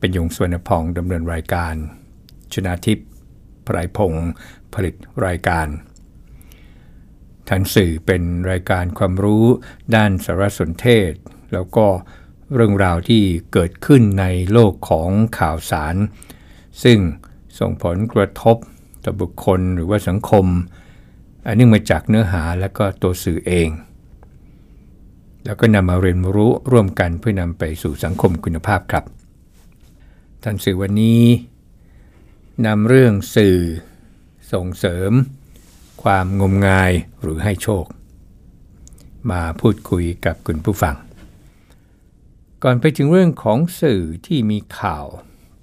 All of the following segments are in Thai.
เป็นยงสวนพองดำเนินรายการ ชนาทิพย์ไพรพงศ์ผลิตรายการทันสื่อเป็นรายการความรู้ด้านสารสนเทศ แล้วก็เรื่องราวที่เกิดขึ้นในโลกของข่าวสาร ซึ่งส่งผลกระทบต่อบุคคลหรือว่าสังคม อันนึงมาจากเนื้อหาและก็ตัวสื่อเอง แล้วก็นำมาเรียนรู้ร่วมกันเพื่อนำไปสู่สังคมคุณภาพครับ ท่านสื่อวันนี้นำเรื่องสื่อส่งเสริม ความงมงายหรือให้โชค มาพูดคุยกับคุณผู้ฟัง ก่อนไปถึงเรื่องของสื่อที่มีข่าว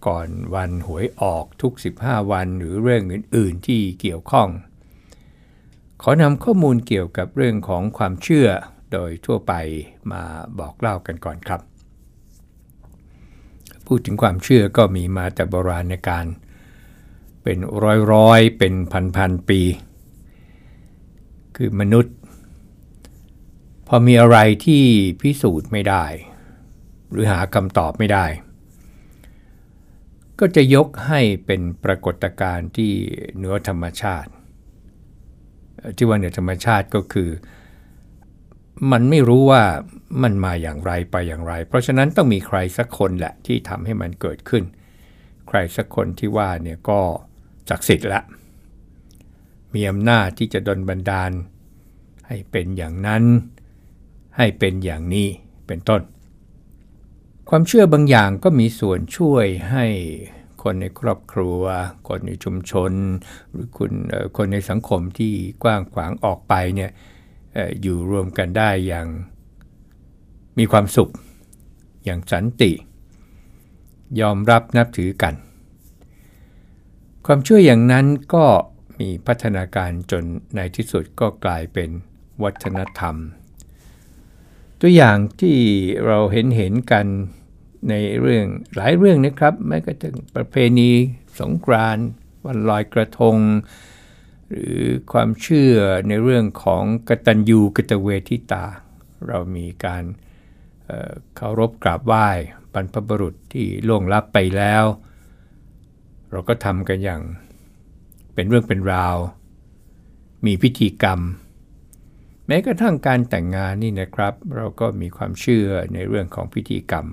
ก่อนวันหวยออกทุก 15 วันหรือเรื่องอื่น ๆ ที่เกี่ยวข้อง ขอนำข้อมูลเกี่ยวกับเรื่องของความเชื่อโดยทั่วไปมาบอกเล่ากันก่อนครับ พูดถึงความเชื่อก็มีมาแต่โบราณในการเป็นร้อยร้อยเป็นพันพันปี คือมนุษย์ พอมีอะไรที่พิสูจน์ไม่ได้ หรือหาคำตอบไม่ได้ ก็จะยกให้เป็นปรากฏการณ์ที่เหนือธรรมชาติที่ว่าเหนือธรรมชาติก็คือ มันไม่รู้ว่ามันมาอย่างไรไปอย่างไร เพราะฉะนั้นต้องมีใครสักคนแหละที่ทำให้มันเกิดขึ้น ใครสักคนที่ว่าเนี่ยก็ศักดิ์สิทธิ์ละ มีอำนาจที่จะดลบันดาล ให้เป็นอย่างนั้น ให้เป็นอย่างนี้เป็นต้น ความเชื่อบางอย่างก็มีส่วนช่วยให้คนในครอบครัว คนในชุมชน หรือคุณคนในสังคมที่กว้างขวางออกไปเนี่ย อยู่รวมกันได้อย่างมีความสุข อย่างสันติ ยอมรับนับถือกัน ความเชื่ออย่างนั้นก็มีพัฒนาการจนในที่สุดก็กลายเป็นวัฒนธรรม ตัวอย่างที่เราเห็นเห็นกันในเรื่องหลายเรื่องนะครับแม้กระทั่งประเพณีสงกรานต์วันลอยกระทง หรือความเชื่อในเรื่องของกตัญญูกตเวทิตา เรามีการเคารพกราบไหว้บรรพบุรุษที่ล่วงลับไปแล้ว เราก็ทำกันอย่างเป็นเรื่องเป็นราว มีพิธีกรรม แม้กระทั่งการแต่งงานนี่นะครับ เราก็มีความเชื่อในเรื่องของพิธีกรรม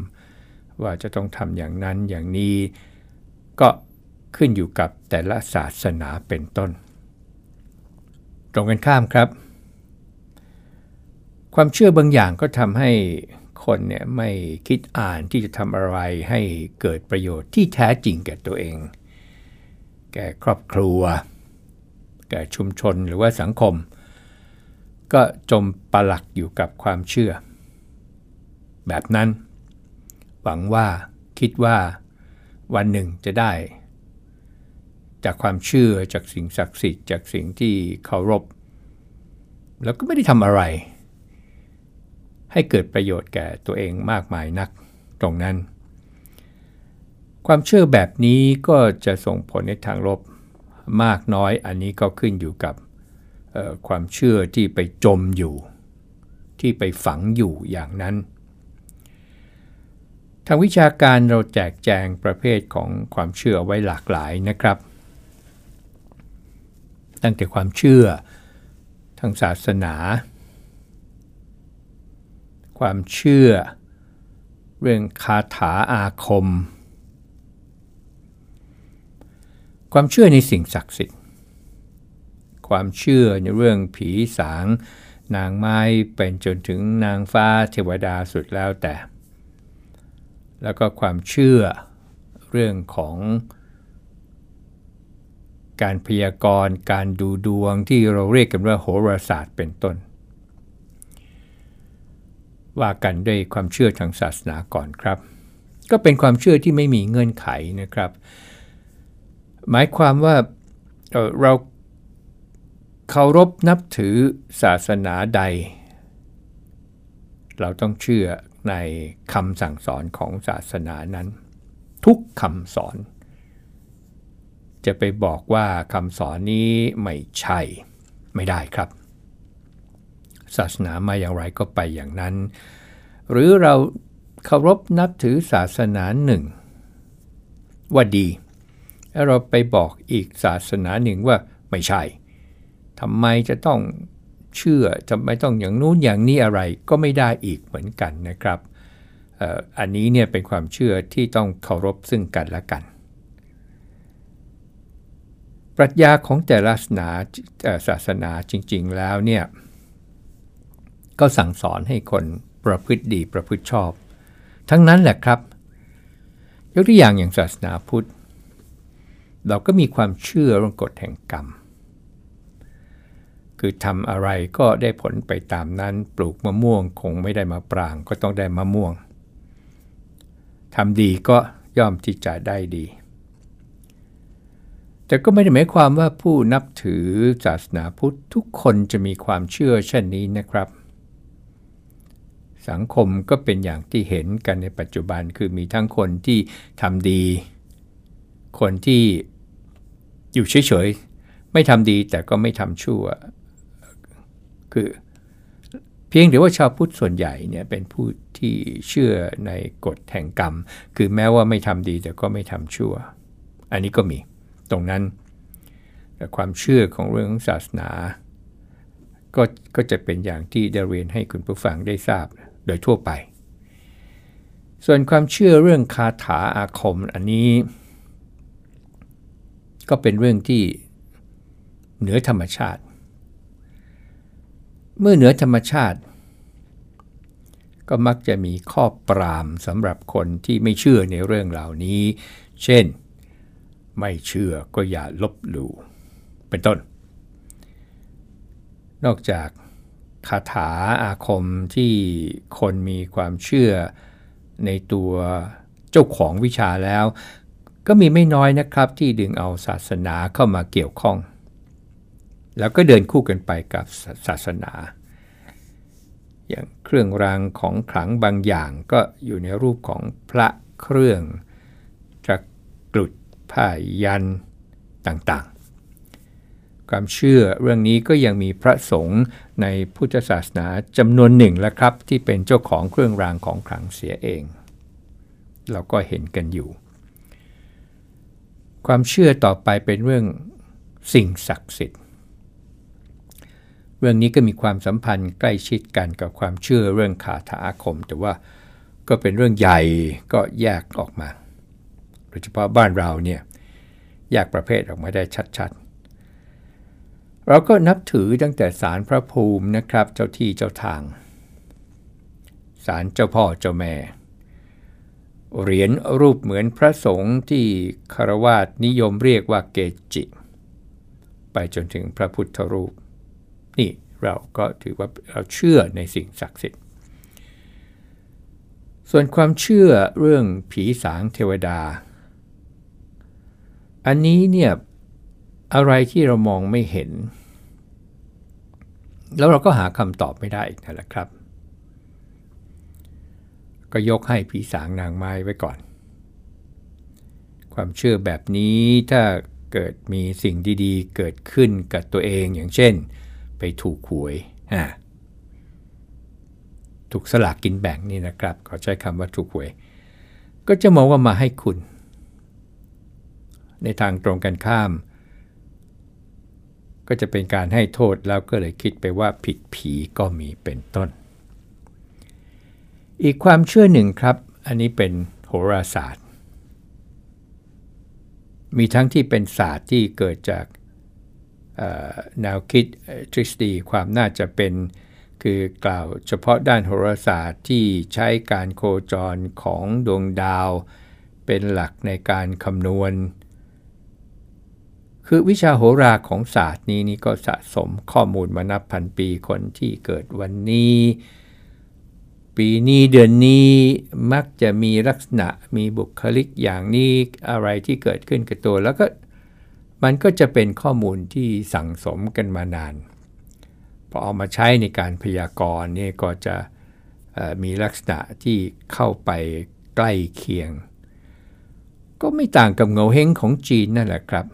ว่าจะต้องทำอย่างนั้นอย่างนี้ ก็ขึ้นอยู่กับแต่ละศาสนาเป็นต้น ตรงกันข้ามครับ ความเชื่อบางอย่างก็ทำให้คนเนี่ยไม่คิดอ่านที่จะทำอะไรให้เกิดประโยชน์ที่แท้จริงแก่ตัวเอง แก่ครอบครัว แก่ชุมชนหรือว่าสังคม ก็จมปลักอยู่กับความเชื่อ แบบนั้น หวังว่าคิดว่าวันหนึ่งจะได้ จากความเชื่อจากสิ่งศักดิ์สิทธิ์จากสิ่งที่เคารพ แล้วก็ไม่ได้ทำอะไร ให้เกิดประโยชน์แก่ตัวเองมากมายนักตรงนั้น ความเชื่อแบบนี้ก็จะส่งผลในทางลบมากน้อยอันนี้ก็ขึ้นอยู่กับความเชื่อที่ไปจมอยู่ ที่ไปฝังอยู่อย่างนั้นทางวิชาการเราแจกแจงประเภทของความเชื่อไว้หลากหลายนะครับ ตั้งแต่ความเชื่อทางศาสนา ความเชื่อ เรื่องคาถาอาคม ความเชื่อในสิ่งศักดิ์สิทธิ์ ความเชื่อในเรื่องผีสาง นางไม้เป็นจนถึงนางฟ้าเทวดาสุดแล้วแต่ แล้วก็ความเชื่อเรื่องของ การพยากรณ์ การดูดวงที่เราเรียกกันว่าโหราศาสตร์เป็นต้น ว่ากันด้วยความเชื่อทางศาสนาก่อนครับ ก็เป็นความเชื่อที่ไม่มีเงื่อนไขนะครับ หมายความว่าเราเคารพนับถือศาสนาใด เราต้องเชื่อในคำสั่งสอนของศาสนานั้น ทุกคำสอน จะไปบอกว่าคำสอนนี้ไม่ใช่ไม่ได้ครับ ศาสนามาอย่างไรก็ไปอย่างนั้น หรือเราเคารพนับถือศาสนาหนึ่ง ว่าดี แล้วเราไปบอกอีกศาสนาหนึ่งว่าไม่ใช่ทำไมจะต้องเชื่อทำไมต้องอย่างนู้นอย่างนี้อะไรก็ไม่ได้อีกเหมือนกันนะครับอันนี้เนี่ยเป็นความเชื่อที่ต้องเคารพซึ่งกันและกัน ปรัชญาของแต่ละศาสนาศาสนาจริง ๆ แล้วเนี่ยก็สั่งสอนให้คนประพฤติดีประพฤติชอบ ทั้งนั้นแหละครับ ยกตัวอย่างอย่างศาสนาพุทธ เราก็มีความเชื่อเรื่องกฎแห่งกรรม คือทำอะไรก็ได้ผลไปตามนั้นปลูกมะม่วงคงไม่ได้มาปรางก็ต้องได้มะม่วงทำดีก็ย่อมที่จะได้ดี แต่ก็ไม่ได้หมายความว่าผู้นับถือศาสนาพุทธทุกคนจะมีความเชื่อเช่นนี้นะครับ สังคมก็เป็นอย่างที่เห็นกันในปัจจุบันคือมีทั้งคนที่ทำดี คนที่อยู่เฉยๆไม่ทำดีแต่ก็ไม่ทำชั่ว คือเพียงแต่ว่าชาวพุทธส่วนใหญ่เนี่ยเป็นผู้ที่เชื่อในกฎแห่งกรรม คือแม้ว่าไม่ทำดีแต่ก็ไม่ทำชั่ว อันนี้ก็มี ตรงนั้น แต่ความเชื่อของเรื่องศาสนา ก็ก็จะเป็นอย่างที่ได้เรียนให้คุณผู้ฟังได้ทราบโดยทั่วไป ส่วนความเชื่อเรื่องคาถาอาคมอันนี้ ก็เป็นเรื่องที่เหนือธรรมชาติ เมื่อเหนือธรรมชาติ ก็มักจะมีข้อปรามสำหรับคนที่ไม่เชื่อในเรื่องเหล่านี้ เช่น ไม่เชื่อก็อย่าลบหลู่เป็นต้น นอกจากคาถาอาคมที่คนมีความเชื่อในตัวเจ้าของวิชาแล้ว ก็มีไม่น้อยนะครับที่ดึงเอาศาสนาเข้ามาเกี่ยวข้อง แล้วก็เดินคู่กันไปกับศาสนา อย่างเครื่องรางของขลังบางอย่างก็อยู่ในรูปของพระเครื่องจัก ผ้ายันต่างๆ ความเชื่อเรื่องนี้ก็ยังมีพระสงฆ์ในพุทธศาสนาจำนวนหนึ่งแล้วครับ ที่เป็นเจ้าของเครื่องรางของขลังเสียเอง เราก็เห็นกันอยู่ ความเชื่อต่อไปเป็นเรื่องสิ่งศักดิ์สิทธิ์ เรื่องนี้ก็มีความสัมพันธ์ใกล้ชิดกันกับความเชื่อเรื่องคาถาอาคม แต่ว่าก็เป็นเรื่องใหญ่ก็แยกออกมา ดยเฉพาะบ้านเราเนี่ยแยกประเภทออกมาได้ชัดๆ เราก็นับถือตั้งแต่ศาลพระภูมินะครับเจ้าที่เจ้าทางศาลเจ้าพ่อเจ้าแม่ เหรียญรูปเหมือนพระสงฆ์ที่คารวาสนิยมเรียกว่าเกจิ ไปจนถึงพระพุทธรูป นี่เราก็ถือว่าเราเชื่อในสิ่งศักดิ์สิทธิ์ ส่วนความเชื่อเรื่องผีสางเทวดา อันนี้เนี่ยอะไรที่เรามองไม่เห็น แล้วเราก็หาคำตอบไม่ได้อีกนั่นแหละครับ ก็ยกให้ผีสางนางไม้ไว้ก่อน ความเชื่อแบบนี้ถ้าเกิดมีสิ่งดีๆ เกิดขึ้นกับตัวเองอย่างเช่น ไปถูกหวยถูกสลากกินแบ่งนี่นะครับขาใช้คำว่าถูกหวย ก็จะมองว่ามาให้คุณ ในทางตรงกันข้าม ก็จะเป็นการให้โทษแล้วก็เลยคิดไปว่าผิดผีก็มีเป็นต้น อีกความเชื่อหนึ่งครับ อันนี้เป็นโหราศาสตร์ มีทั้งที่เป็นศาสตร์ที่เกิดจากแนวคิดทฤษฎีความน่าจะเป็นคือกล่าวเฉพาะด้านโหราศาสตร์ที่ใช้การโคจรของดวงดาว เป็นหลักในการคำนวณ คือวิชาโหราของศาสตร์นี้นี่ก็สะสมข้อมูลมานับพันปีคนที่เกิดวันนี้ ปีนี้เดือนนี้มักจะมีลักษณะมีบุคลิกอย่างนี้อะไรที่เกิดขึ้นกับตัว แล้วก็มันก็จะเป็นข้อมูลที่สั่งสมกันมานานพอเอามาใช้ในการพยากรณ์นี่ก็จะมีลักษณะที่เข้าไปใกล้เคียง ก็ไม่ต่างกับเงาเฮงของจีนนั่นแหละครับ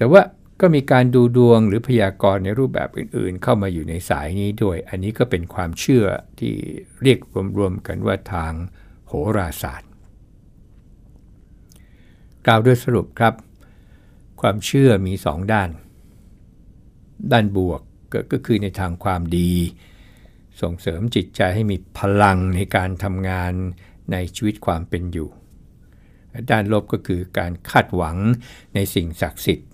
แต่ว่าก็มีการดูดวงหรือพยากรณ์ในรูปแบบอื่น ๆ เข้ามาอยู่ในสายนี้ด้วย อันนี้ก็เป็นความเชื่อที่เรียกรวมๆกันว่าทางโหราศาสตร์ กล่าวโดวยสรุปครับ ความเชื่อมีสองด้าน ด้านบวกก็คือในทางความดี ส่งเสริมจิตใจให้มีพลังในการทำงานในชีวิตความเป็นอยู่ ด้านลบก็คือการคาดหวังในสิ่งศักดิ์สิทธิ์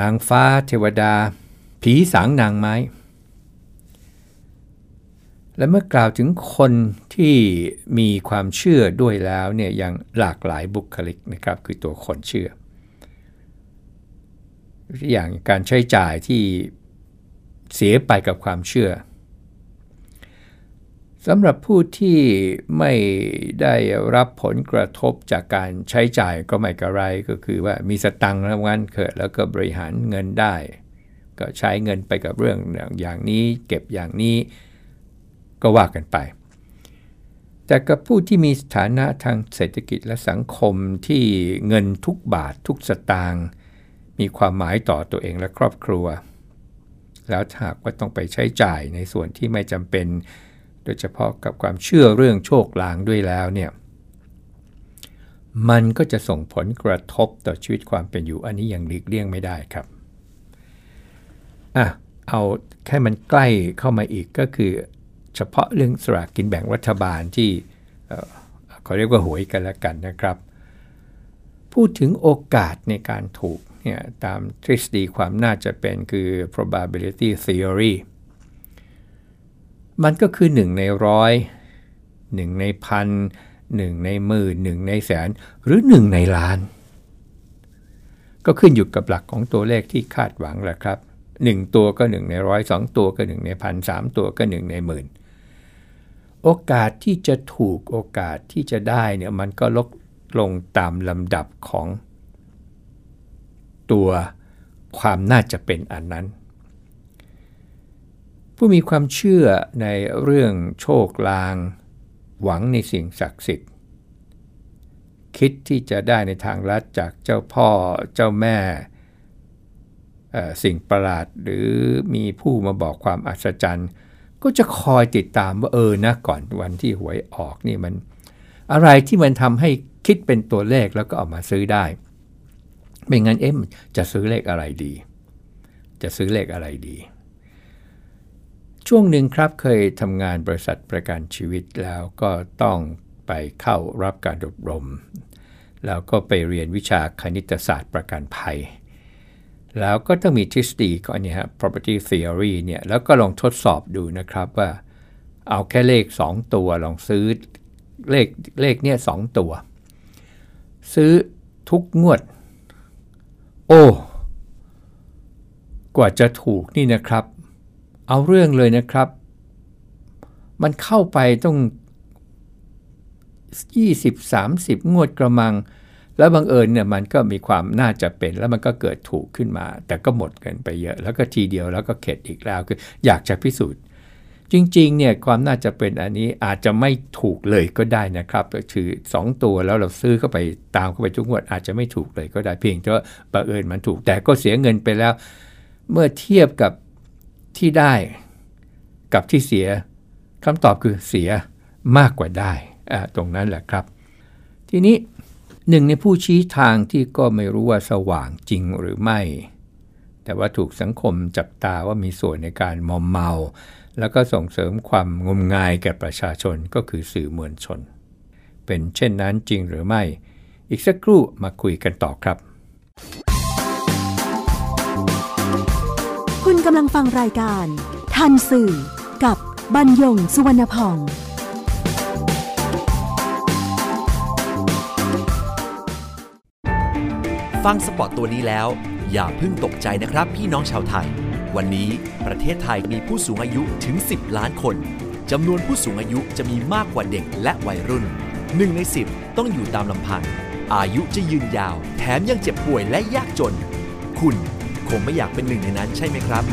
นางฟ้าเทวดา ผีสางนางไม้ และเมื่อกล่าวถึงคนที่มีความเชื่อด้วยแล้วเนี่ยยังหลากหลายบุคลิกนะครับคือตัวคนเชื่อ อย่างการใช้จ่ายที่เสียไปกับความเชื่อ สำหรับผู้ที่ไม่ได้รับผลกระทบจากการใช้จ่ายก็ไม่กระไรก็คือว่ามีสตังค์แล้วงั้นเกิดแล้วก็บริหารเงินได้ ก็ใช้เงินไปกับเรื่องอย่างนี้เก็บอย่างนี้ก็ว่ากันไป แต่กับผู้ที่มีสถานะทางเศรษฐกิจและสังคมที่เงินทุกบาททุกสตางค์มีความหมายต่อตัวเองและครอบครัว แล้วหากว่าต้องไปใช้จ่ายในส่วนที่ไม่จำเป็น โดยเฉพาะกับความเชื่อเรื่องโชคลางด้วยแล้วเนี่ยมันก็จะส่งผลกระทบต่อชีวิตความเป็นอยู่อันนี้ยังหลีกเลี่ยงไม่ได้ครับอะเอาแค่มันใกล้เข้ามาอีกก็คือ เฉพาะเรื่องสลากกินแบ่งรัฐบาลที่เขาเรียกว่าหวยกันล้วกันนะครับ พูดถึงโอกาสในการถูกเนี่ยตามทฤษฎีความน่าจะเป็นคือ probability theory มันก็คือ 1 ในร้อย1ในพัน1ในหมื่น1ในแสน หรือ 1 ในล้าน ก็ขึ้นอยู่กับหลักของตัวเลขที่คาดหวังแหละครับ 1 ตัวก็ 1 ในร้อย2ตัวก็ 1 ในพัน3ตัวก็ 1 ในหมื่นโอกาสที่จะถูกโอกาสที่จะได้เนี่ยมันก็ลดลงตามลำดับของ ตัวความน่าจะเป็นอันนั้น ผู้มีความเชื่อในเรื่องโชคลาง หวังในสิ่งศักดิ์สิทธิ์ คิดที่จะได้ในทางลัดจากเจ้าพ่อเจ้าแม่ สิ่งประหลาดหรือมีผู้มาบอกความอัศจรรย์ ก็จะคอยติดตามว่าเออนะก่อนวันที่หวยออกนี่มัน อะไรที่มันทำให้คิดเป็นตัวเลขแล้วก็ออกมาซื้อได้ ไม่งั้นเอ๊ะจะซื้อเลขอะไรดี จะซื้อเลขอะไรดี ช่วงหนึ่งครับเคยทำงานบริษัทประกันชีวิตแล้วก็ต้องไปเข้ารับการอบรม แล้วก็ไปเรียนวิชาคณิตศาสตร์ประกันภัย แล้วก็ต้องมีทฤษฎีก็อันนี้ฮะ property theory เนี่ยแล้วก็ลองทดสอบดูนะครับว่า เอาแค่เลข 2 ตัวลองซื้อเลขเลขเนี่ยสตัว ซื้อทุกงวด โอ้ กว่าจะถูกนี่นะครับ เอาเรื่องเลยนะครับ มันเข้าไปต้อง 20-30 งวดกระมัง แล้วบังเอิญเนี่ยมันก็มีความน่าจะเป็น แล้วมันก็เกิดถูกขึ้นมา แต่ก็หมดกันไปเยอะ แล้วก็ทีเดียวแล้วก็เข็ดอีกแล้วคืออยากจะพิสูจน์ จริงๆเนี่ยความน่าจะเป็นอันนี้อาจจะไม่ถูกเลยก็ได้นะครับก็คือ 2 ตัวแล้วเราซื้อเข้าไปตามเข้าไปทุกงวดอาจจะไม่ถูกเลยก็ได้เพียงแต่ว่าบังเอิญมันถูกแต่ก็เสียเงินไปแล้ว เมื่อเทียบกับ ที่ได้กับที่เสียคำตอบคือเสียมากกว่าได้ตรงนั้นแหละครับ ทีนี้หนึ่งในผู้ชี้ทางที่ก็ไม่รู้ว่าสว่างจริงหรือไม่ แต่ว่าถูกสังคมจับตาว่ามีส่วนในการมอมเมา แล้วก็ส่งเสริมความงมงายแก่ประชาชนก็คือสื่อมวลชน เป็นเช่นนั้นจริงหรือไม่ อีกสักครู่มาคุยกันต่อครับ กำลังฟังรายการ ทันสื่อ กับบรรยงสุวรรณพอง ฟังสปอตตัวนี้แล้ว อย่าเพิ่งตกใจนะครับพี่น้องชาวไทย วันนี้ประเทศไทยมีผู้สูงอายุถึง 10 ล้านคนจำนวนผู้สูงอายุจะมีมากกว่าเด็กและวัยรุ่น1ใน 10 ต้องอยู่ตามลำพัง อายุจะยืนยาว แถมยังเจ็บป่วยและยากจน คุณ คงไม่อยากเป็นหนึ่งในนั้นใช่ไหมครับ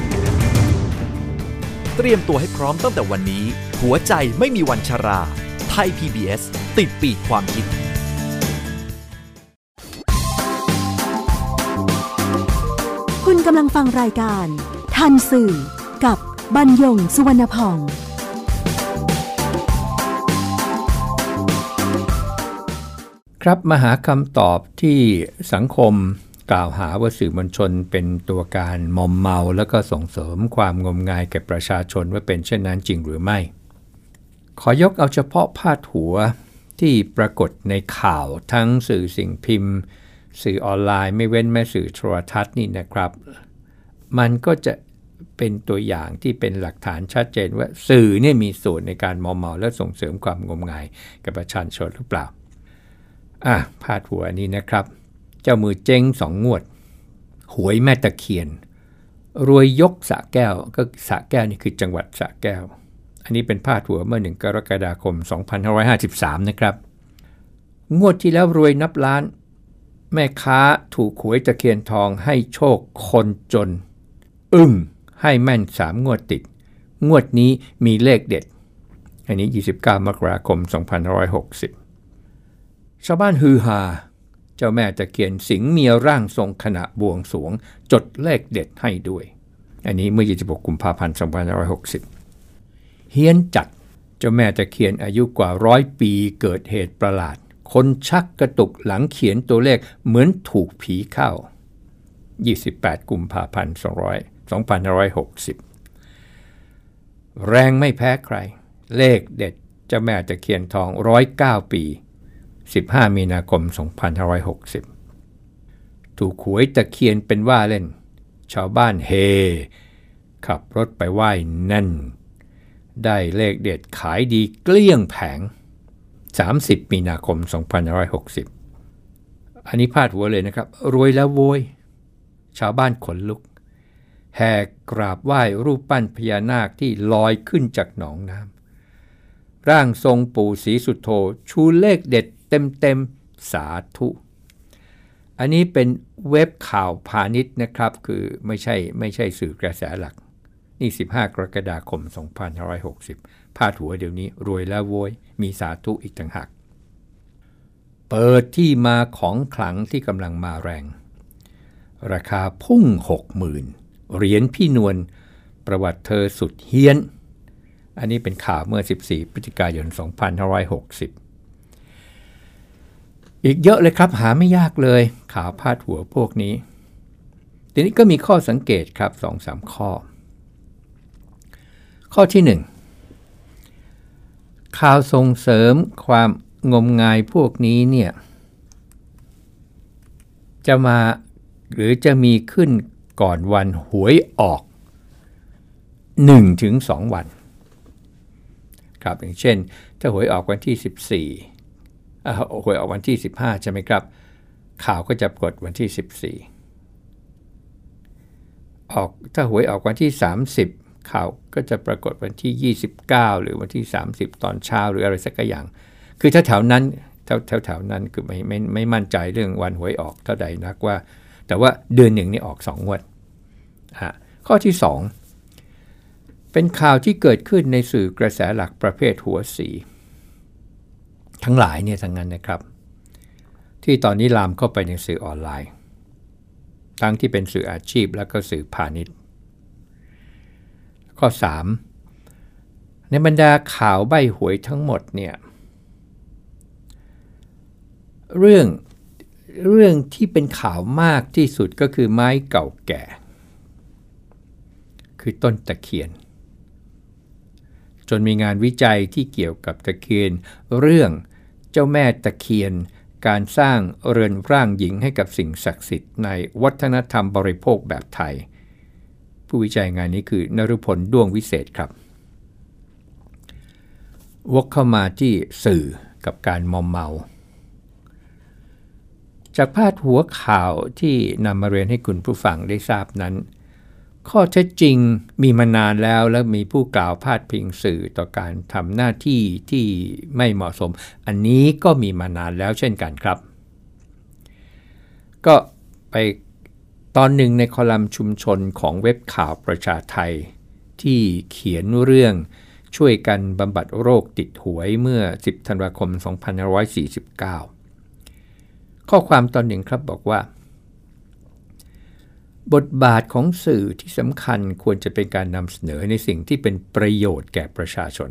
เตรียมตัวให้พร้อมตั้งแต่วันนี้ หัวใจไม่มีวันชรา ไทย PBS ติดปีกความคิดคุณกำลังฟังรายการ ทันสื่อ กับบรรยงสุวรรณพองครับมาหาคำตอบที่สังคม กล่าวหาว่าสื่อมวลชนเป็นตัวการมอมเมา แล้วก็ส่งเสริมความงมงายแก่ประชาชนว่าเป็นเช่นนั้นจริงหรือไม่ ขอยกเอาเฉพาะพาดหัวที่ปรากฏในข่าวทั้งสื่อสิ่งพิมพ์ สื่อออนไลน์ไม่เว้นแม่สื่อโทรทัศน์นี่นะครับ มันก็จะเป็นตัวอย่างที่เป็นหลักฐานชัดเจนว่าสื่อเนี่ยมีส่วนในการมอมเมาและส่งเสริมความงมงายกับประชาชนหรือเปล่าอะพาดหัวนี้นะครับ เจ้ามือเจ๊งสองงวด หวยแม่ตะเคียน รวยยกสะแก้วก็สะแก้วนี่คือจังหวัดสะแก้ว อันนี้เป็นพาดหัวเมื่อ1กรกฎาคม 2553 นะครับ งวดที่แล้วรวยนับล้าน แม่ค้าถูกหวยตะเคียนทองให้โชคคนจน อึ้งให้แม่น3งวดติด งวดนี้มีเลขเด็ด อันนี้ 29 มกราคม 2560 ชาวบ้านฮือฮา เจ้าแม่ตะเคียนสิงเมียร่างทรงขณะบวงสวง จดเลขเด็ดให้ด้วย อันนี้เมื่อ 26 กุมภาพันธ์ 2560 เฮียนจัดเจ้าแม่ตะเคียนอายุกว่าร้อยปีเกิดเหตุประหลาด คนชักกระตุกหลังเขียนตัวเลขเหมือนถูกผีเข้า 28 กุมภาพันธ์ 2560แรงไม่แพ้ใคร เลขเด็ดเจ้าแม่ตะเคียนทอง109ปี 15 มีนาคม 2560 ถูกหวยตะเคียนเป็นว่าเล่น ชาวบ้านเฮ ขับรถไปไหว้แน่น ได้เลขเด็ดขายดีเกลี้ยงแผง 30 มีนาคม 2560 อันนี้พาดหัวเลยนะครับ รวยแล้วโวย ชาวบ้านขนลุก แห่กราบไหว้รูปปั้นพญานาคที่ลอยขึ้นจากหนองน้ำร่างทรงปู่ศรีสุโธชูเลขเด็ด เต็มๆ สาธุ อันนี้เป็นเว็บข่าวพาณิชย์นะครับ คือไม่ใช่ไม่ใช่สื่อกระแสหลัก นี่ 15 กรกฎาคม 2560 พาดหัวเดี๋ยวนี้รวยแล้วโวยมีสาธุอีกต่างหาก เปิดที่มาของขลังที่กำลังมาแรง ราคาพุ่ง 60,000เหรียญพี่นวลประวัติเธอสุดเฮี้ยนอันนี้เป็นข่าวเมื่อ 14 พฤศจิกายน 2560 อีกเยอะเลยครับหาไม่ยากเลยข่าวพาดหัวพวกนี้ ทีนี้ก็มีข้อสังเกตครับสองสามข้อ ข้อที่หนึ่งข่าวส่งเสริมความงมงายพวกนี้เนี่ยจะมาหรือจะมีขึ้นก่อนวันหวยออก1-2ถึงวัน ครับอย่างเช่น ถ้าหวยออกวันที่14อ่ หวยออกวันที่ 15 ใช่ไหมครับ ข่าวก็จะกดวันที่ 14 ออกถ้าหวยออกวันที่ 30 ข่าวก็จะปรากฏวันที่ 29 หรือวันที่ 30 ตอนเช้าหรืออะไรสักอย่าง คือถ้าแถวนั้นแถวแถวแถวนั้นคือไม่ไม่ไม่มั่นใจเรื่องวันหวยออกเท่าใดนักว่า แต่ว่าเดือนหนึ่งนี่ออก2งวดฮะข้อที่ 2 เป็นข่าวที่เกิดขึ้นในสื่อกระแสหลักประเภทหัวสี ทั้งหลายเนี่ยทั้งนั้นนะครับ ที่ตอนนี้ลามเข้าไปในสื่อออนไลน์ ทั้งที่เป็นสื่ออาชีพแล้วก็สื่อพาณิชย์ ข้อ 3 ในบรรดาข่าวใบหวยทั้งหมดเนี่ยเรื่องเรื่องที่เป็นข่าวมากที่สุดก็คือไม้เก่าแก่ คือต้นตะเคียน จนมีงานวิจัยที่เกี่ยวกับตะเคียน เรื่อง เจ้าแม่ตะเคียน การสร้างเรือนร่างหญิงให้กับสิ่งศักดิ์สิทธิ์ในวัฒนธรรมบริโภคแบบไทย ผู้วิจัยงานนี้คือนรุพลด้วงวิเศษครับ วกเข้ามาที่สื่อกับการมอมเมา จากพาดหัวข่าวที่นำมาเรียนให้คุณผู้ฟังได้ทราบนั้น ข้อเท็จจริงมีมานานแล้วและมีผู้กล่าวพาดพิงสื่อต่อการทำหน้าที่ที่ไม่เหมาะสม อันนี้ก็มีมานานแล้วเช่นกันครับ ก็ไปตอนหนึ่งในคอลัมน์ชุมชนของเว็บข่าวประชาไทย ที่เขียนเรื่องช่วยกันบำบัดโรคติดหวยเมื่อ 10 ธันวาคม 2549 ข้อความตอนหนึ่งครับบอกว่า บทบาทของสื่อที่สำคัญควรจะเป็นการนำเสนอในสิ่งที่เป็นประโยชน์แก่ประชาชน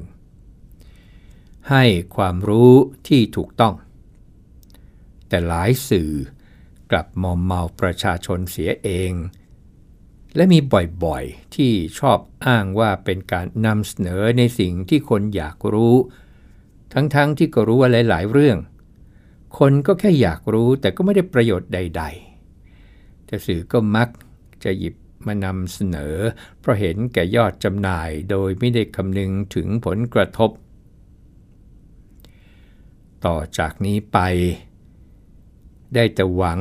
ให้ความรู้ที่ถูกต้อง แต่หลายสื่อกลับมอมเมาประชาชนเสียเอง และมีบ่อยๆที่ชอบอ้างว่าเป็นการนำเสนอในสิ่งที่คนอยากรู้ ทั้งๆทที่ก็รู้ว่าหลาย ๆ เรื่อง คนก็แค่อยากรู้แต่ก็ไม่ได้ประโยชน์ใด ๆ แต่สื่อก็มัก จะหยิบมานำเสนอ เพราะเห็นแก่ยอดจำหน่ายโดยไม่ได้คำนึงถึงผลกระทบ ต่อจากนี้ไป ได้แต่หวัง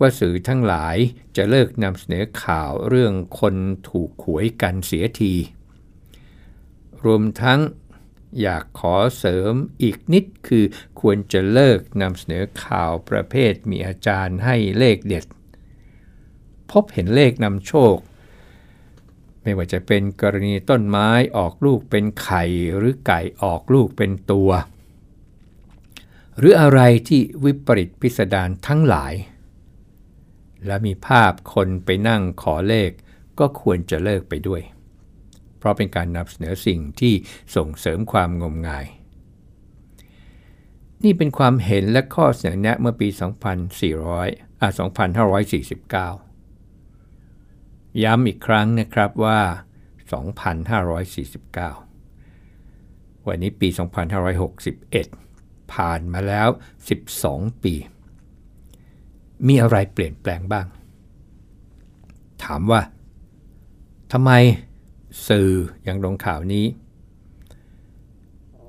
ว่าสื่อทั้งหลายจะเลิกนำเสนอข่าวเรื่องคนถูกหวยกันเสียที รวมทั้งอยากขอเสริมอีกนิดคือควรจะเลิกนำเสนอข่าวประเภทมีอาจารย์ให้เลขเด็ด พบเห็นเลขนำโชค ไม่ว่าจะเป็นกรณีต้นไม้ออกลูกเป็นไข่หรือไก่ออกลูกเป็นตัว หรืออะไรที่วิปริตพิสดารทั้งหลาย และมีภาพคนไปนั่งขอเลขก็ควรจะเลิกไปด้วย เพราะเป็นการนำเสนอสิ่งที่ส่งเสริมความงมงาย นี่เป็นความเห็นและข้อเสนอแนะเมื่อปี 2400อ่า2549 ย้ำอีกครั้งนะครับว่า 2549 วันนี้ปี 2561 ผ่านมาแล้ว 12 ปี มีอะไรเปลี่ยนแปลงบ้าง ถามว่าทำไมสื่อยังลงข่าวนี้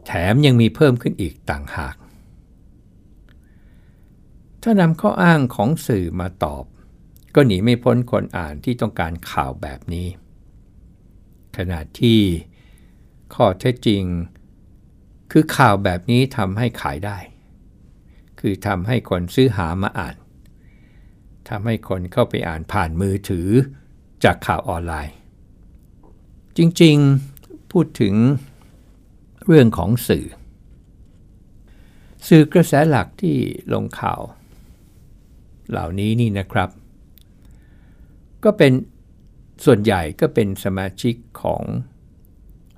แถมยังมีเพิ่มขึ้นอีกต่างหาก ถ้านำข้ออ้างของสื่อมาตอบ ก็หนีไม่พ้นคนอ่านที่ต้องการข่าวแบบนี้ ขณะที่ข้อเท็จจริง คือข่าวแบบนี้ทำให้ขายได้ คือทำให้คนซื้อหามาอ่านทำให้คนเข้าไปอ่านผ่านมือถือจากข่าวออนไลน์ จริงๆพูดถึงเรื่องของสื่อ สื่อกระแสหลักที่ลงข่าว เหล่านี้นี่นะครับ ก็เป็นส่วนใหญ่ก็เป็นสมาชิกของ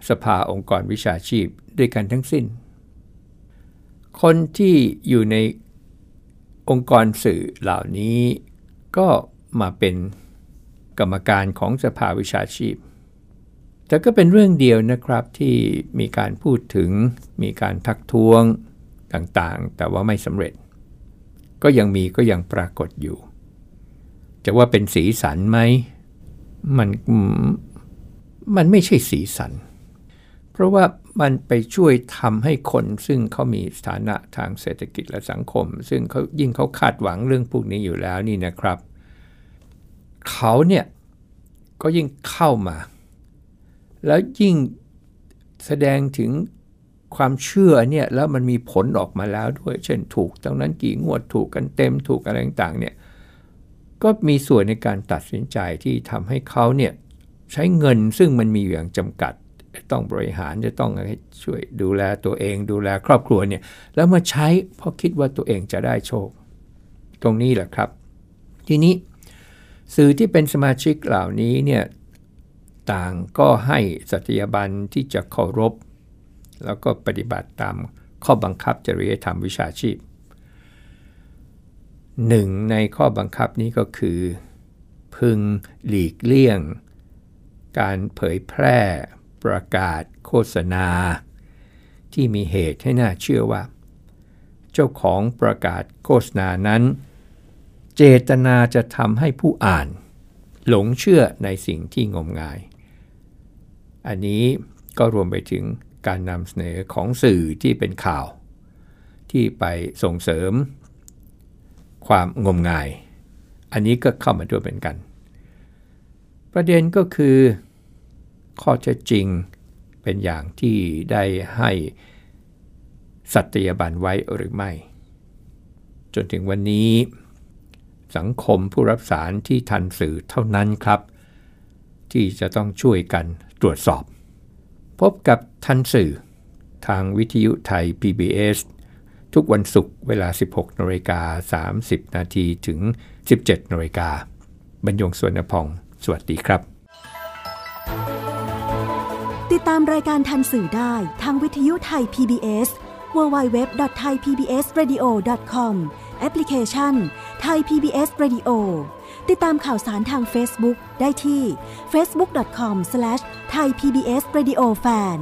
สภาองค์กรวิชาชีพด้วยกันทั้งสิ้น คนที่อยู่ในองค์กรสื่อเหล่านี้ก็มาเป็นกรรมการของสภาวิชาชีพ แต่ก็เป็นเรื่องเดียวนะครับที่มีการพูดถึง มีการทักท้วงต่างๆ แต่ว่าไม่สำเร็จ ก็ยังมีก็ยังปรากฏอยู่ จะว่าเป็นสีสันไหมมันมันไม่ใช่สีสัน เพราะว่ามันไปช่วยทำให้คนซึ่งเขามีสถานะทางเศรษฐกิจและสังคม ซึ่งเขายิ่งเขาคาดหวังเรื่องพวกนี้อยู่แล้วนี่นะครับ เขาเนี่ยก็ยิ่งเข้ามา แล้วยิ่งแสดงถึงความเชื่อเนี่ยแล้วมันมีผลออกมาแล้วด้วย เช่นถูกตรงนั้นกี่งวดถูกกันเต็มถูกอะไรต่างเนี่ย ก็มีส่วนในการตัดสินใจที่ทำให้เขาเนี่ยใช้เงินซึ่งมันมีอย่างจำกัด ต้องบริหารจะต้องช่วยดูแลตัวเอง ดูแลครอบครัวเนี่ยแล้วมาใช้เพราะคิดว่าตัวเองจะได้โชค ตรงนี้แหละครับ ทีนี้สื่อที่เป็นสมาชิกเหล่านี้เนี่ยต่างก็ให้สัตยาบันที่จะเคารพ แล้วก็ปฏิบัติตามข้อบังคับจริยธรรมวิชาชีพ หนึ่งในข้อบังคับนี้ก็คือ พึงหลีกเลี่ยง การเผยแพร่ ประกาศโฆษณา ที่มีเหตุให้น่าเชื่อว่า เจ้าของประกาศโฆษณานั้น เจตนาจะทำให้ผู้อ่าน หลงเชื่อในสิ่งที่งมงาย อันนี้ก็รวมไปถึงการนำเสนอของสื่อที่เป็นข่าว ที่ไปส่งเสริม ความงมงาย อันนี้ก็เข้ามาด้วยเป็นกัน ประเด็นก็คือข้อเท็จจริงเป็นอย่างที่ได้ให้สัตยาบันไว้หรือไม่ จนถึงวันนี้ สังคมผู้รับสารที่ทันสื่อเท่านั้นครับ ที่จะต้องช่วยกันตรวจสอบ พบกับทันสื่อทางวิทยุไทย PBS ทุกวันศุกร์เวลา 16นาฬิกา30 นาทีถึง 17นาฬิกาบรรยงสวนพอง สวัสดีครับ ติดตามรายการทันสื่อได้ทางวิทยุไทย PBS www.thaipbsradio.com แอปพลิเคชัน Thai PBS Radio ติดตามข่าวสารทาง Facebook ได้ที่ facebook.com/thaipbsradiofan